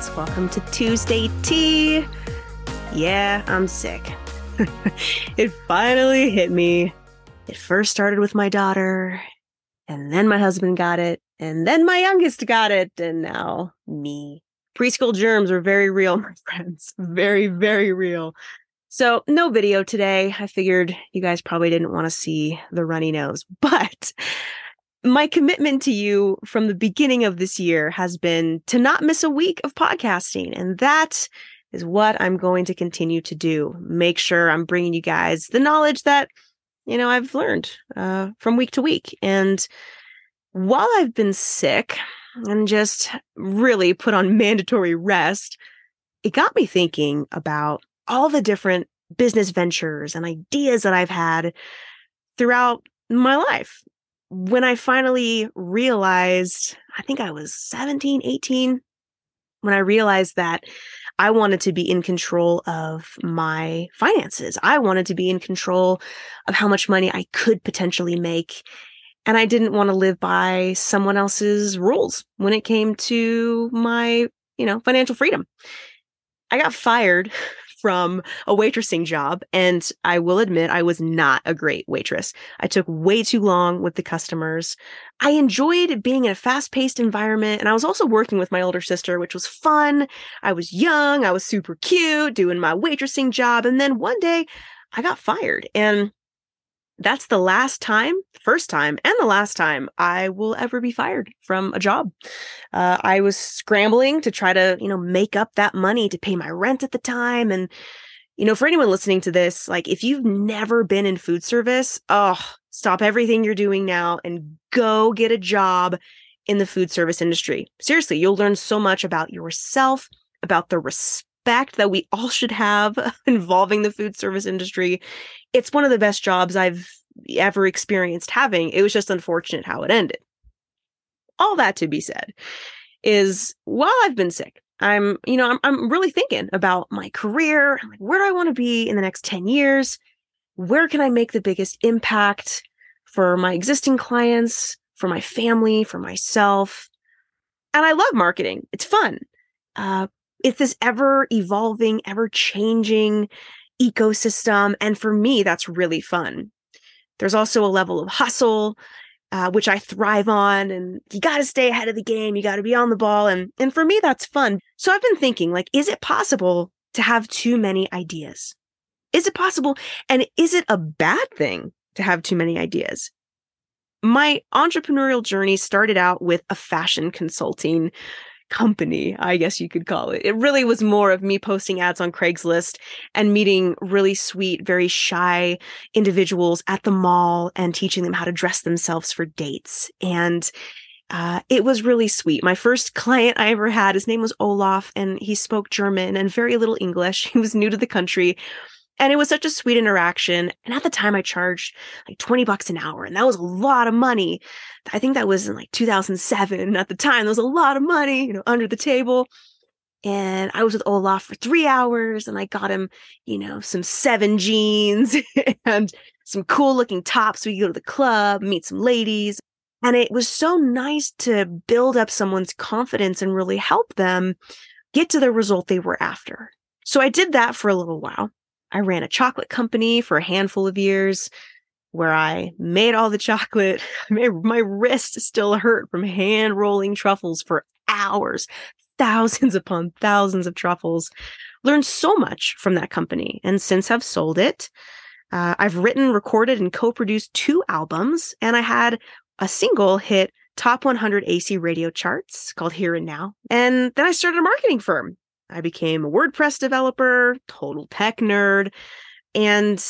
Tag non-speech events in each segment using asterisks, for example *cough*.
friends. Welcome to Tuesday Tea. Yeah, I'm sick. *laughs* it finally hit me. It first started with my daughter, and then my husband got it, and then my youngest got it, and now me. Preschool germs are very real, *laughs* my friends. Very, very real. So, no video today. I figured you guys probably didn't want to see the runny nose, *laughs* but my commitment to you from the beginning of this year has been to not miss a week of podcasting. And that is what I'm going to continue to do. Make sure I'm bringing you guys the knowledge that, you know, I've learned uh, from week to week. And while I've been sick and just really put on mandatory rest, it got me thinking about all the different business ventures and ideas that I've had throughout my life when I finally realized, I think I was 17, 18, when I realized that I wanted to be in control of my finances. I wanted to be in control of how much money I could potentially make. And I didn't want to live by someone else's rules when it came to my, you know, financial freedom. I got fired *laughs* from a waitressing job. And I will admit, I was not a great waitress. I took way too long with the customers. I enjoyed being in a fast paced environment. And I was also working with my older sister, which was fun. I was young. I was super cute doing my waitressing job. And then one day I got fired. And that's the last time, first time, and the last time I will ever be fired from a job. Uh, I was scrambling to try to, you know, make up that money to pay my rent at the time. And, you know, for anyone listening to this, like if you've never been in food service, oh, stop everything you're doing now and go get a job in the food service industry. Seriously, you'll learn so much about yourself, about the respect that we all should have *laughs* involving the food service industry it's one of the best jobs I've ever experienced having. It was just unfortunate how it ended. All that to be said is while I've been sick, I'm, you know, I'm, I'm really thinking about my career. Like, where do I want to be in the next 10 years? Where can I make the biggest impact for my existing clients, for my family, for myself? And I love marketing. It's fun. Uh, it's this ever evolving, ever changing ecosystem. And for me, that's really fun. There's also a level of hustle, uh, which I thrive on. And you got to stay ahead of the game. You got to be on the ball. And, and for me, that's fun. So I've been thinking, like, is it possible to have too many ideas? Is it possible? And is it a bad thing to have too many ideas? My entrepreneurial journey started out with a fashion consulting company, I guess you could call it. It really was more of me posting ads on Craigslist and meeting really sweet, very shy individuals at the mall and teaching them how to dress themselves for dates. And uh, it was really sweet. My first client I ever had, his name was Olaf, and he spoke German and very little English. *laughs* He was new to the country. And it was such a sweet interaction. And at the time, I charged like 20 bucks an hour, and that was a lot of money. I think that was in like 2007. At the time, there was a lot of money, you know, under the table. And I was with Olaf for three hours, and I got him, you know, some seven jeans *laughs* and some cool looking tops. We go to the club, meet some ladies. And it was so nice to build up someone's confidence and really help them get to the result they were after. So I did that for a little while. I ran a chocolate company for a handful of years where I made all the chocolate. *laughs* My wrist still hurt from hand rolling truffles for hours, thousands upon thousands of truffles. Learned so much from that company and since I've sold it. Uh, I've written, recorded, and co produced two albums, and I had a single hit top 100 AC radio charts called Here and Now. And then I started a marketing firm I became a WordPress developer, total tech nerd. And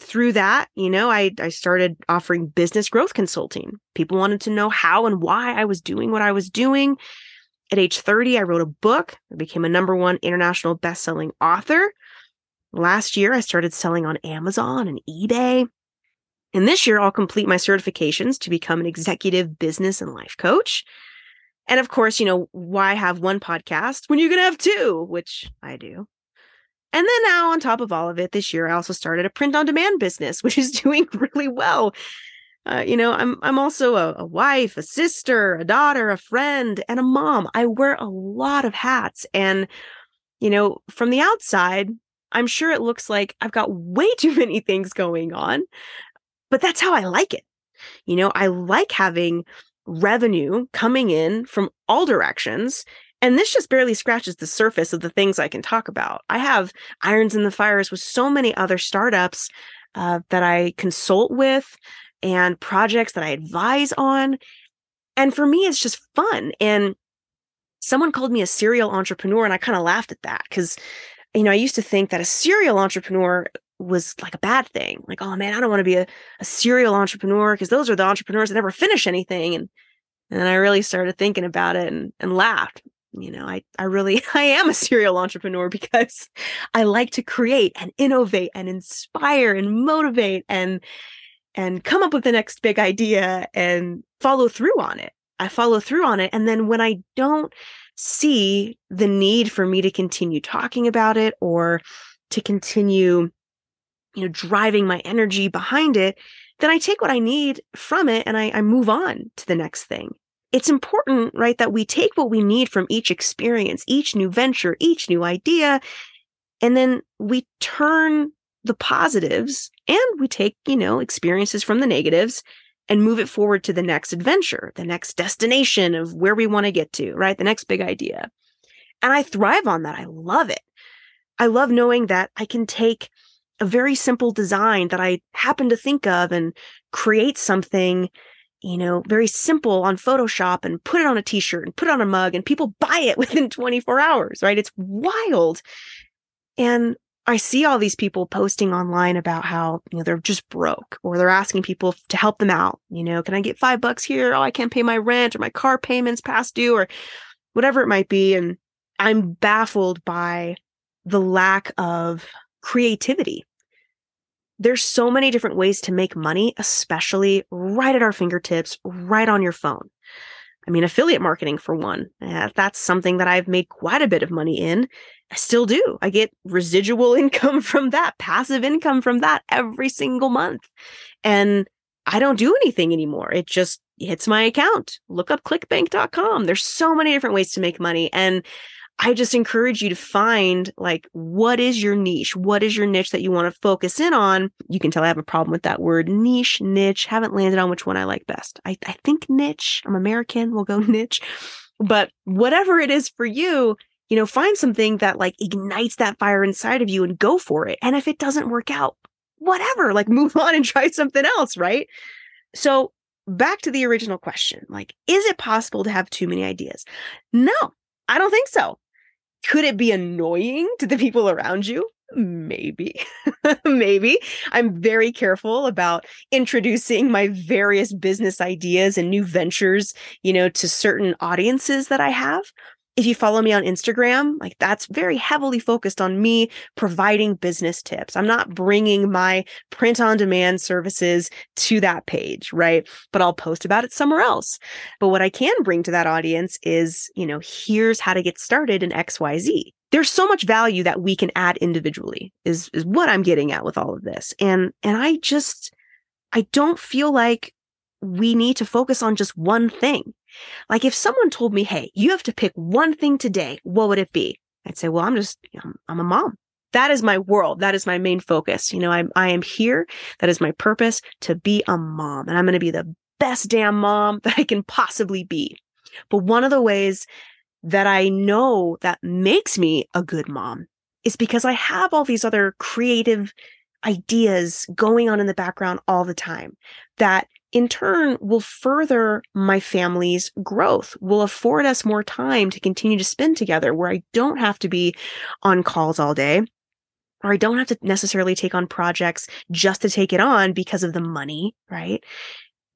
through that, you know, I, I started offering business growth consulting. People wanted to know how and why I was doing what I was doing. At age 30, I wrote a book. I became a number one international best-selling author. Last year, I started selling on Amazon and eBay. And this year, I'll complete my certifications to become an executive business and life coach. And of course, you know, why have one podcast when you're going to have two, which I do. And then now, on top of all of it, this year I also started a print on demand business, *laughs* which is doing really well. Uh, you know, I'm I'm also a, a wife, a sister, a daughter, a friend, and a mom. I wear a lot of hats, and you know, from the outside, I'm sure it looks like I've got way *laughs* too many things going on, but that's how I like it. You know, I like having revenue coming in from all directions. And this just barely scratches the surface of the things I can talk about. I have irons in the fires with so many other startups uh, that I consult with and projects that I advise on. And for me, it's just fun. And someone called me a serial entrepreneur, and I kind of laughed at that because, you know, I used to think that a serial entrepreneur was like a bad thing. Like, oh man, I don't want to be a, a serial entrepreneur because those are the entrepreneurs that never finish anything. And and I really started thinking about it and, and laughed. You know, I, I really *laughs* I am a serial entrepreneur because *laughs* I like to create and innovate and inspire and motivate and and come up with the next big idea and follow through on it. I follow through on it. And then when I don't see the need for me to continue talking about it or to continue you know, driving my energy behind it, then I take what I need from it and I, I move on to the next thing. It's important, right, that we take what we need from each experience, each new venture, each new idea, and then we turn the positives and we take, you know, experiences from the negatives and move it forward to the next adventure, the next destination of where we want to get to, right? The next big idea. And I thrive on that. I love it. I love knowing that I can take a very simple design that I happen to think of and create something, you know, very simple on Photoshop and put it on a t-shirt and put it on a mug and people buy it *laughs* within 24 hours, right? It's wild. And I see all these people posting online about how, you know, they're just broke or they're asking people to help them out. You know, can I get five bucks here? Oh, I can't pay my rent or my car payments past due or whatever it might be. And I'm baffled by the lack of creativity there's so many different ways to make money, especially right at our fingertips, right on your phone. I mean, affiliate marketing for one. Uh, that's something that I've made quite a bit of money in. I still do. I get residual *laughs* income from that, passive income from that every single month. And I don't do anything anymore. It just hits my account. Look up clickbank.com. There's so many different ways to make money. And I just encourage you to find like what is your niche? What is your niche that you want to focus in on? You can tell I have a problem with that word niche, niche. Haven't landed on which one I like best. I, I think niche. I'm American. We'll go *laughs* niche. But whatever it is for you, you know, find something that like ignites that fire inside of you and go for it. And if it doesn't work out, whatever, like *laughs* move on and try something else, right? So back to the original question like, is it possible to have too many ideas? No, I don't think so. Could it be annoying to the people around you? Maybe. *laughs* Maybe. I'm very careful about introducing my various business ideas and new ventures, you know, to certain audiences that I have if you follow me on Instagram, like that's very heavily focused on me providing business tips. I'm not bringing my print on demand services to that page, right? But I'll post about it somewhere else. But what I can bring to that audience is, you know, here's how to get started in XYZ. There's so much value that we can add individually is, is what I'm getting at with all of this. And, and I just, I don't feel like we need to focus on just one thing. Like if someone told me, Hey, you have to pick one thing today, what would it be? I'd say, well, I'm just, I'm, I'm a mom. That is my world. That is my main focus. You know, I'm, I am here. That is my purpose to be a mom and I'm going to be the best damn mom *laughs* that I can possibly be. But one of the ways that I know that makes me a good mom is because I have all these other creative ideas going on in the background all the time that in turn will further my family's growth, will afford us more time to continue to spend together where I don't have to be on calls all day or I don't have to necessarily take on projects just to take it on because of the money, right?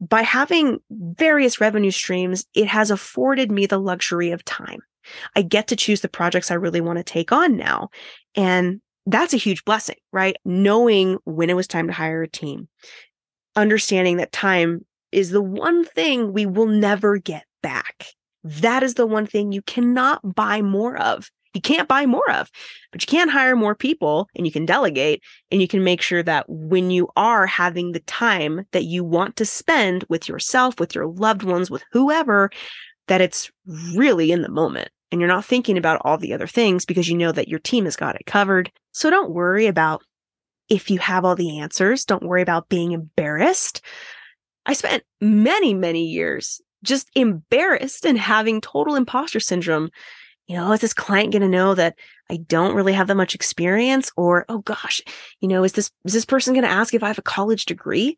By having various revenue streams, it has afforded me the luxury of time. I get to choose the projects I really want to take on now. And that's a huge blessing, right? Knowing when it was time to hire a team, understanding that time is the one thing we will never get back. That is the one thing you cannot buy more of. you can't buy more of, but you can hire more people and you can delegate and you can make sure that when you are having the time that you want to spend with yourself, with your loved ones, with whoever, that it's really in the moment and you're not thinking about all the other things because you know that your team has got it covered. So don't worry about if you have all the answers. Don't worry about being embarrassed. I spent many, many years just embarrassed and having total imposter syndrome. You know, is this client going to know that I don't really have that much experience? Or, oh gosh, you know, is this, is this person going to ask if I have a college degree?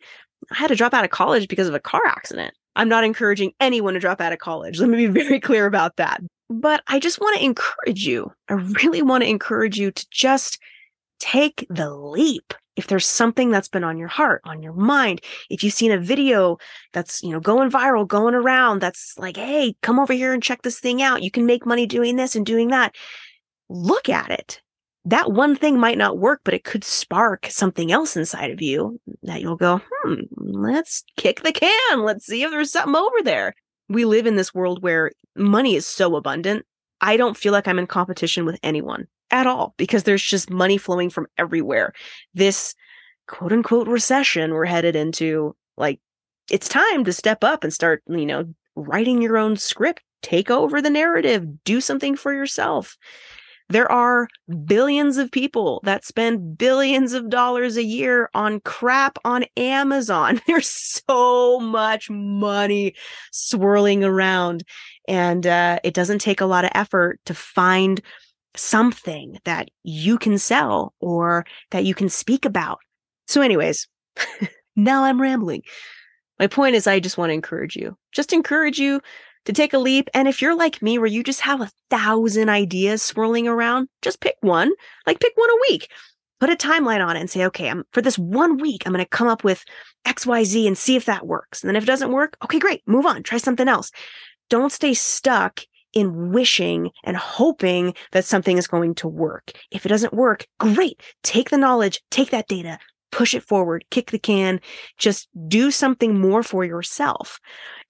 I had to drop out of college because of a car accident. I'm not encouraging anyone to drop out of college. Let me be *laughs* very clear about that. But I just want to encourage you. I really want to encourage you to just take the leap. If there's something that's been on your heart, on your mind, if you've seen a video that's, you know, going viral, going around, that's like, hey, come over here and check this thing out. You can make money doing this and doing that. Look at it. That one thing might not work, but it could spark something else inside of you that you'll go, hmm, let's kick the can. Let's see if there's something over there. We live in this world where money is so abundant. I don't feel like I'm in competition with anyone at all because there's just money flowing from everywhere. This quote unquote recession we're headed into, like, it's time to step up and start, you know, writing your own script, take over the narrative, do something for yourself. There are billions of people that spend billions of dollars a year on crap on Amazon. *laughs* There's so much money swirling around, and uh, it doesn't take a lot of effort to find something that you can sell or that you can speak about. So, anyways, *laughs* now I'm rambling. My point is, I just want to encourage you. Just encourage you to take a leap. And if you're like me, where you just have a thousand ideas swirling around, just pick one, like pick one a week. Put a timeline on it and say, okay, I'm for this one week, I'm going to come up with XYZ and see if that works. And then if it doesn't work, okay, great, move on, try something else. Don't stay stuck in wishing and hoping that something is going to work. If it doesn't work, great. Take the knowledge, take that data, push it forward, kick the can, just do something more for yourself.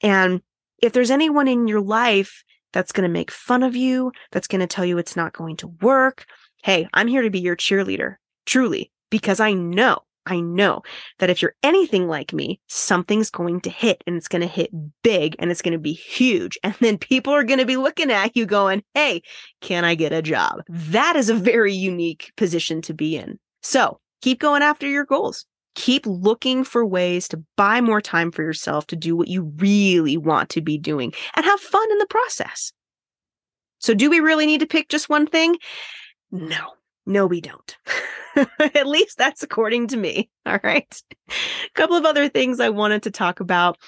And if there's anyone in your life that's going to make fun of you, that's going to tell you it's not going to work, hey, I'm here to be your cheerleader, truly, because I know I know that if you're anything like me, something's going to hit and it's going to hit big and it's going to be huge. *laughs* And then people are going to be looking at you going, Hey, can I get a job? That is a very unique position to be in. So keep going after your goals. Keep looking for ways to buy more time for yourself to do what you really want to be doing and have fun in the process. So, do we really need to pick just one thing? No, no, we don't. *laughs* *laughs* At least that's according to me. *laughs* All right. A couple of other things I wanted to talk about.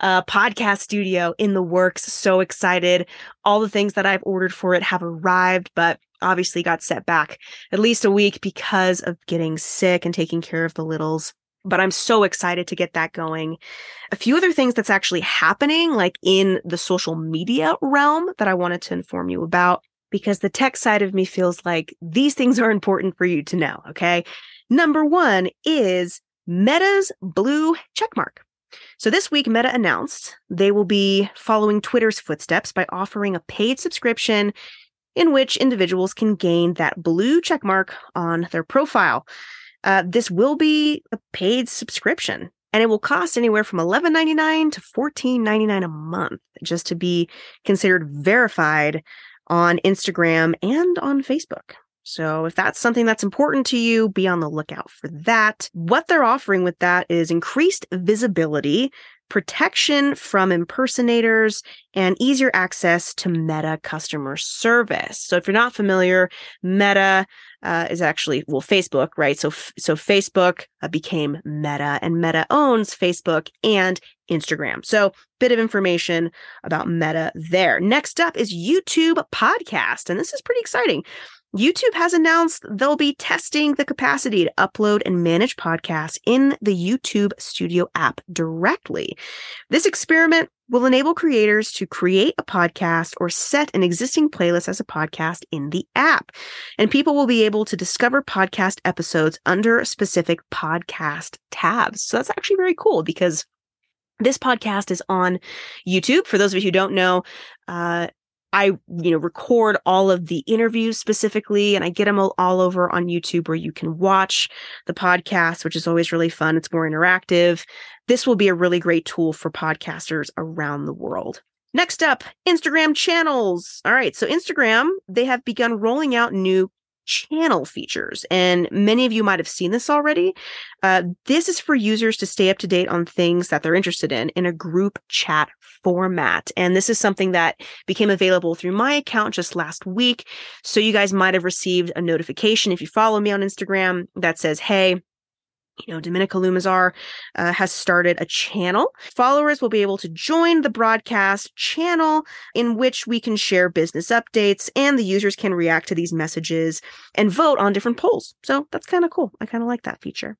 Uh, podcast studio in the works. So excited. All the things that I've ordered for it have arrived, but obviously got set back at least a week because of getting sick and taking care of the littles. But I'm so excited to get that going. A few other things that's actually happening, like in the social media realm, that I wanted to inform you about because the tech side of me feels like these things are important for you to know. Okay. Number one is Meta's blue checkmark. So this week, Meta announced they will be following Twitter's footsteps by offering a paid subscription in which individuals can gain that blue checkmark on their profile. Uh, this will be a paid subscription and it will cost anywhere from $11.99 to $14.99 a month just to be considered verified on Instagram and on Facebook. So if that's something that's important to you, be on the lookout for that. What they're offering with that is increased visibility, protection from impersonators, and easier access to Meta customer service. So if you're not familiar, Meta uh, is actually well Facebook, right? So so Facebook uh, became Meta, and Meta owns Facebook and Instagram. So bit of information about Meta there. Next up is YouTube podcast, and this is pretty exciting. YouTube has announced they'll be testing the capacity to upload and manage podcasts in the YouTube Studio app directly. This experiment will enable creators to create a podcast or set an existing playlist as a podcast in the app. And people will be able to discover podcast episodes under specific podcast tabs. So that's actually very cool because this podcast is on YouTube. For those of you who don't know, uh, I, you know, record all of the interviews specifically and I get them all, all over on YouTube where you can watch the podcast, which is always really fun. It's more interactive. This will be a really great tool for podcasters around the world. Next up, Instagram channels. All right. So Instagram, they have begun rolling out new channel features. And many of you might have seen this already. Uh, this is for users to stay up to date on things that they're interested in in a group chat format. And this is something that became available through my account just last week. So you guys might have received a notification if you follow me on Instagram that says, hey, you know, Dominica Lumazar uh, has started a channel. Followers will be able to join the broadcast channel in which we can share business updates and the users can react to these messages and vote on different polls. So that's kind of cool. I kind of like that feature.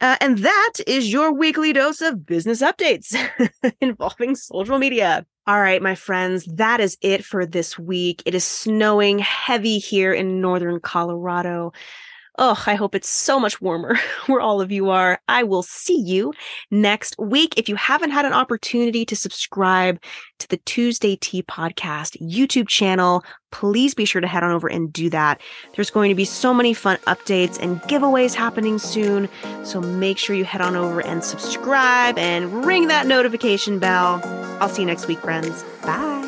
Uh, and that is your weekly dose of business updates *laughs* involving social media. All right, my friends, that is it for this week. It is snowing heavy here in northern Colorado. Oh, I hope it's so much warmer *laughs* where all of you are. I will see you next week. If you haven't had an opportunity to subscribe to the Tuesday Tea Podcast YouTube channel, please be sure to head on over and do that. There's going to be so many fun updates and giveaways happening soon. So make sure you head on over and subscribe and ring that notification bell. I'll see you next week, friends. Bye.